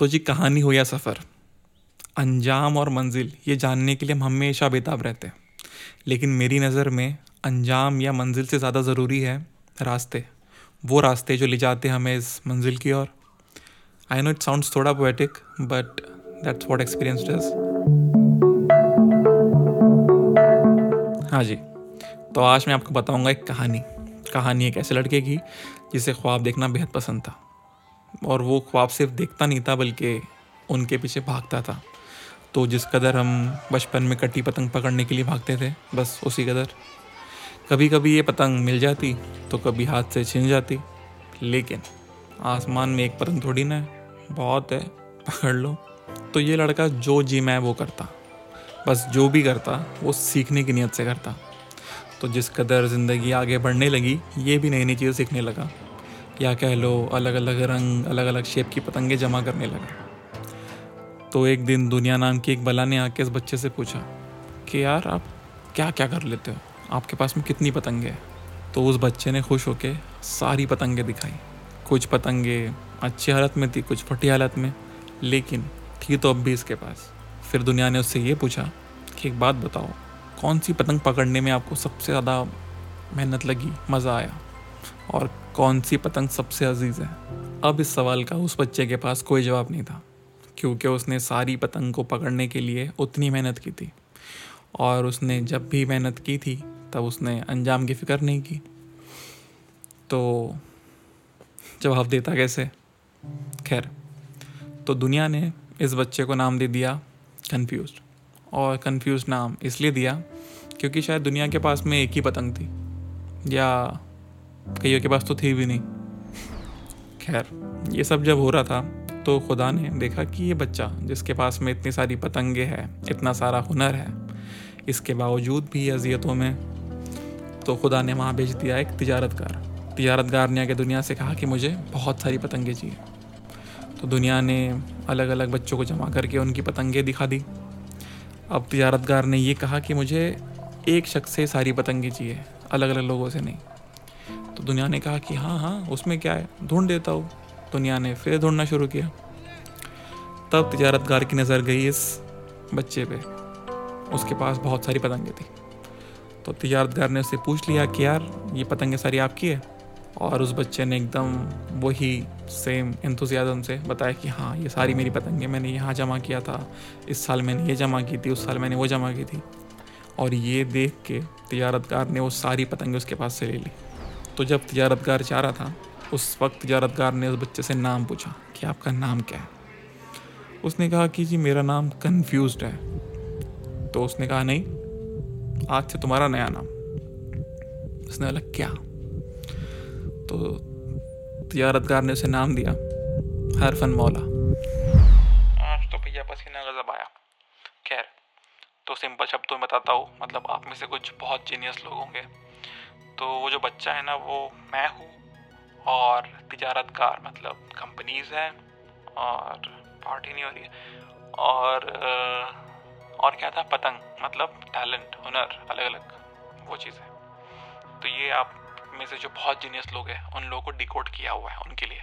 तो जी कहानी हो या सफ़र। अंजाम और मंजिल, ये जानने के लिए हम हमेशा बेताब रहते हैं। लेकिन मेरी नज़र में अंजाम या मंजिल से ज़्यादा ज़रूरी है रास्ते। वो रास्ते जो ले जाते हैं हमें इस मंजिल की ओर। आई नो इट साउंड्स थोड़ा poetic but that's what experience does हाँ जी तो आज मैं आपको बताऊँगा एक कहानी। कहानी एक ऐसे लड़के की जिसे ख्वाब देखना बेहद पसंद था। और वो ख्वाब सिर्फ़ देखता नहीं था, बल्कि उनके पीछे भागता था। तो जिस कदर हम बचपन में कटी पतंग पकड़ने के लिए भागते थे, बस उसी कदर। कभी कभी ये पतंग मिल जाती तो कभी हाथ से छिन जाती। लेकिन आसमान में एक पतंग थोड़ी ना बहुत है, पकड़ लो। तो ये लड़का जो जी मैं वो करता। बस जो भी करता, वो सीखने की नीयत से करता। तो जिस कदर ज़िंदगी आगे बढ़ने लगी, ये भी नई नई चीज़ें सीखने लगा। या कह लो अलग अलग रंग अलग अलग शेप की पतंगे जमा करने लगा। तो एक दिन दुनिया नाम की एक बला ने आके इस बच्चे से पूछा कि यार आप क्या क्या कर लेते हो? आपके पास में कितनी पतंगे हैं? तो उस बच्चे ने खुश होके सारी पतंगे दिखाई। कुछ पतंगे अच्छी हालत में थी, कुछ फटी हालत में, लेकिन थी तो अब भी इसके पास। फिर दुनिया ने उससे ये पूछा कि एक बात बताओ, कौन सी पतंग पकड़ने में आपको सबसे ज़्यादा मेहनत लगी, मज़ा आया? और कौन सी पतंग सबसे अज़ीज़ है? अब इस सवाल का उस बच्चे के पास कोई जवाब नहीं था, क्योंकि उसने सारी पतंग को पकड़ने के लिए उतनी मेहनत की थी। और उसने जब भी मेहनत की थी, तब उसने अंजाम की फ़िक्र नहीं की। तो जवाब देता कैसे? खैर तो दुनिया ने इस बच्चे को नाम दे दिया कन्फ्यूज़ और कन्फ्यूज़ नाम इसलिए दिया क्योंकि शायद दुनिया के पास में एक ही पतंग थी, या कईयों के पास तो थी भी नहीं। खैर, ये सब जब हो रहा था तो खुदा ने देखा कि ये बच्चा, जिसके पास में इतनी सारी पतंगे हैं, इतना सारा हुनर है, इसके बावजूद भी अजियतों में तो खुदा ने वहाँ भेज दिया एक तिजारतकार। तिजारतकार ने आके दुनिया से कहा कि मुझे बहुत सारी पतंगे चाहिए। तो दुनिया ने अलग अलग बच्चों को जमा करके उनकी पतंगे दिखा दी। अब तिजारतगार ने ये कहा कि मुझे एक शख्स से सारी पतंगे चाहिए अलग अलग लोगों से नहीं। तो दुनिया ने कहा कि हाँ हाँ उसमें क्या है? ढूंढ देता हूँ। दुनिया ने फिर ढूंढना शुरू किया। तब तिजारतगार की नज़र गई इस बच्चे पे। उसके पास बहुत सारी पतंगे थी। तो तिजारतगार ने उससे पूछ लिया कि यार, ये पतंगे सारी आपकी है? और उस बच्चे ने एकदम वही सेम इंतज़ियाज़म से बताया कि हाँ ये सारी मेरी पतंगे मैंने यहाँ जमा किया था। इस साल मैंने ये जमा की थी, उस साल मैंने वो जमा की थी। और ये देख के तजारतकार ने वो सारी पतंगे उसके पास से ले ली। तो जब तजारतकार चाह रहा था, उस वक्त तजारतकार ने उस बच्चे से नाम पूछा कि आपका नाम क्या है? उसने कहा कि जी, मेरा नाम कन्फ्यूज़ है। तो उसने कहा, नहीं, आज से तुम्हारा नया नाम। उसने बोला, क्या? तो तजारतकार ने उसे नाम दिया, हरफन मौला। आज तो भैया पसीना गजब आया। खैर तो सिंपल शब्दों में बताता हूँ मतलब आप में से कुछ बहुत जीनियस लोग होंगे। तो वो जो बच्चा है ना, वो मैं हूँ और तिजारतकार मतलब कंपनीज़ हैं और पार्टी नहीं हो रही है। और और क्या था? पतंग मतलब टैलेंट हुनर अलग अलग वो चीज़ है। तो ये आप में से जो बहुत जीनियस लोग हैं, उन लोगों को डिकोड किया हुआ है उनके लिए।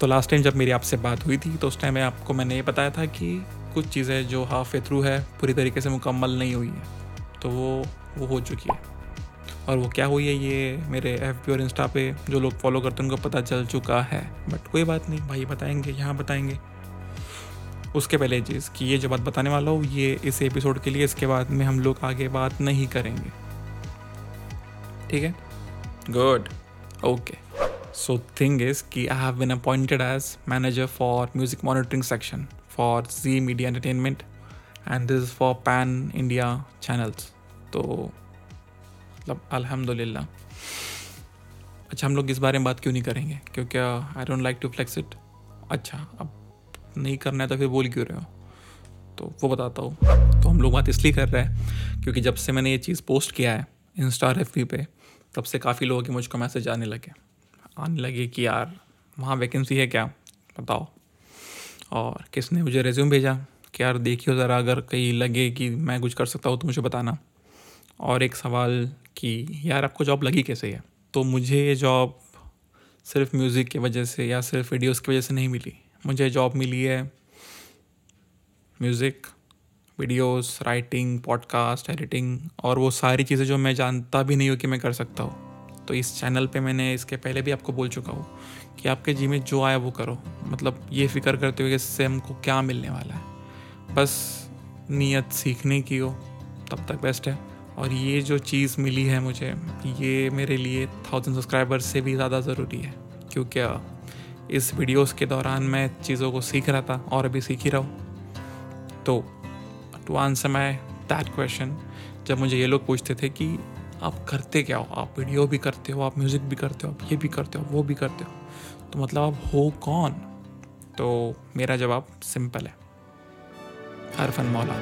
तो लास्ट टाइम जब मेरी आपसे बात हुई थी तो उस टाइम में आपको मैंने ये बताया था कि कुछ चीज़ें जो हाफ़ वे थ्रू है, पूरी तरीके से मुकम्मल नहीं हुई है तो वो वो हो चुकी है। और वो क्या हुई है ये मेरे एफ़ और इंस्टा पे, जो लोग फॉलो करते हैं, उनको पता चल चुका है। बट कोई बात नहीं, भाई बताएँगे, यहाँ बताएँगे। उसके पहले चीज़ कि ये जो बात बताने वाला हो, ये इस एपिसोड के लिए, इसके बाद में हम लोग आगे बात नहीं करेंगे। ठीक है? Good okay so thing is कि I have been appointed as manager for music monitoring section for Zee media entertainment and this for pan India channels तो मतलब अल्हम्दुलिल्लाह। अच्छा हम लोग इस बारे में बात क्यों नहीं करेंगे? क्योंकि I don't like to flex it अच्छा अब नहीं करना है तो फिर बोल क्यों रहे हो? तो वो बताता हूँ। तो हम लोग बात इसलिए कर रहे हैं क्योंकि जब से मैंने ये चीज़ पोस्ट किया है इंस्टा एफ़ पे, तब से काफ़ी लोगों के मुझको मैसेज आने लगे। आने लगे कि यार, वहाँ वैकेंसी है क्या? बताओ। और किसने मुझे रेज्यूम भेजा? कि यार, देखियो ज़रा, अगर कहीं लगे कि मैं कुछ कर सकता हूँ तो मुझे बताना। और एक सवाल कि, यार, आपको जॉब लगी कैसे है? तो मुझे ये जॉब सिर्फ़ म्यूज़िक की वजह से या सिर्फ़ वीडियोज़ की वजह से नहीं मिली। मुझे जॉब मिली है music videos writing podcast editing और वो सारी चीज़ें जो मैं जानता भी नहीं हूँ कि मैं कर सकता हूँ। तो इस चैनल पे मैंने इसके पहले भी आपको बोल चुका हूँ कि आपके जी में जो आया वो करो। मतलब ये फ़िक्र करते हुए कि इससे हमको क्या मिलने वाला है। बस नीयत सीखने की हो, तब तक बेस्ट है। और ये जो चीज़ मिली है मुझे, ये मेरे लिए थाउज़ेंड सब्सक्राइबर से भी ज़्यादा ज़रूरी है। क्योंकि इस वीडियोस के दौरान मैं चीज़ों को सीख रहा था और अभी सीख ही रहा हूँ। तो to answer my that question जब मुझे ये लोग पूछते थे कि आप करते क्या हो? आप वीडियो भी करते हो, आप म्यूज़िक भी करते हो, आप ये भी करते हो, वो भी करते हो तो मतलब आप हो कौन? तो मेरा जवाब सिंपल है। हर फन मौला